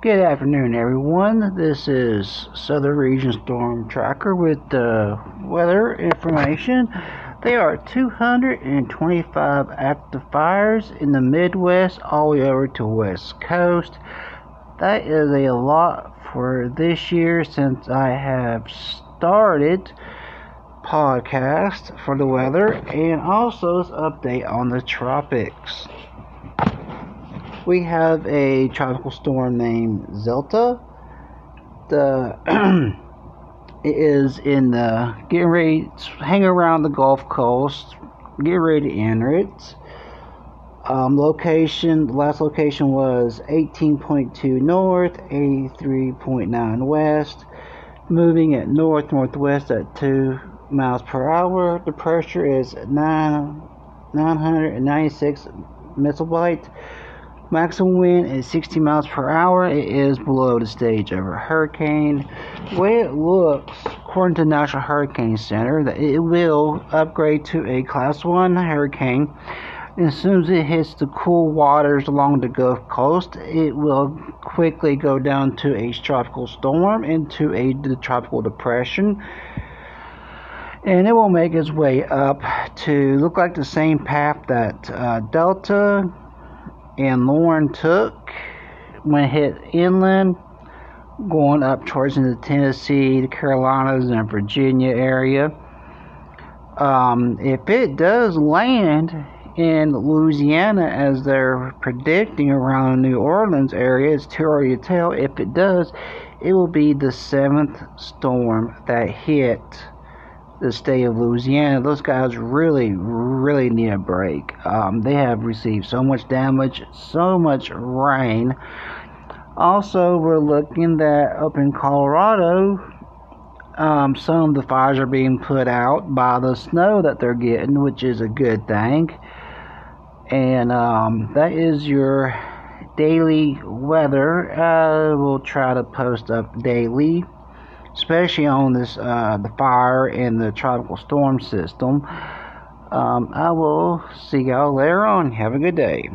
Good afternoon, everyone. This is Southern Region Storm Tracker with the weather information. There are 225 active fires in the Midwest, all the way over to West Coast. That is a lot for this year since I have started podcast for the weather and also this update on the tropics we have a tropical storm named Zeta. The it is in the getting ready to hang around the Gulf Coast, get ready to enter it. Um, location, the last location was 18.2 north, 83.9 west, moving at north northwest at 2 miles per hour. The pressure is 9 996 mesobyte Maximum wind is 60 miles per hour. It is below the stage of a hurricane. The way it looks, according to the National Hurricane Center, that it will upgrade to a Class 1 hurricane. as soon as it hits the cool waters along the Gulf Coast, it will quickly go down to a tropical storm into a tropical depression and it will make its way up to look like the same path that uh, Delta and Laura took when it hit inland, going up towards into Tennessee, the Carolinas, and Virginia area. Um, if it does land in Louisiana as they're predicting around New Orleans area, it's too early to tell. If it does, it will be the seventh storm that hit the state of Louisiana, those guys really, really need a break. Um, they have received so much damage, so much rain. Also, we're looking that up in Colorado, um, some of the fires are being put out by the snow that they're getting, which is a good thing. And um, that is your daily weather. I will try to post up daily especially on this uh, the fire and the tropical storm system. Um, I will see y'all later on. Have a good day.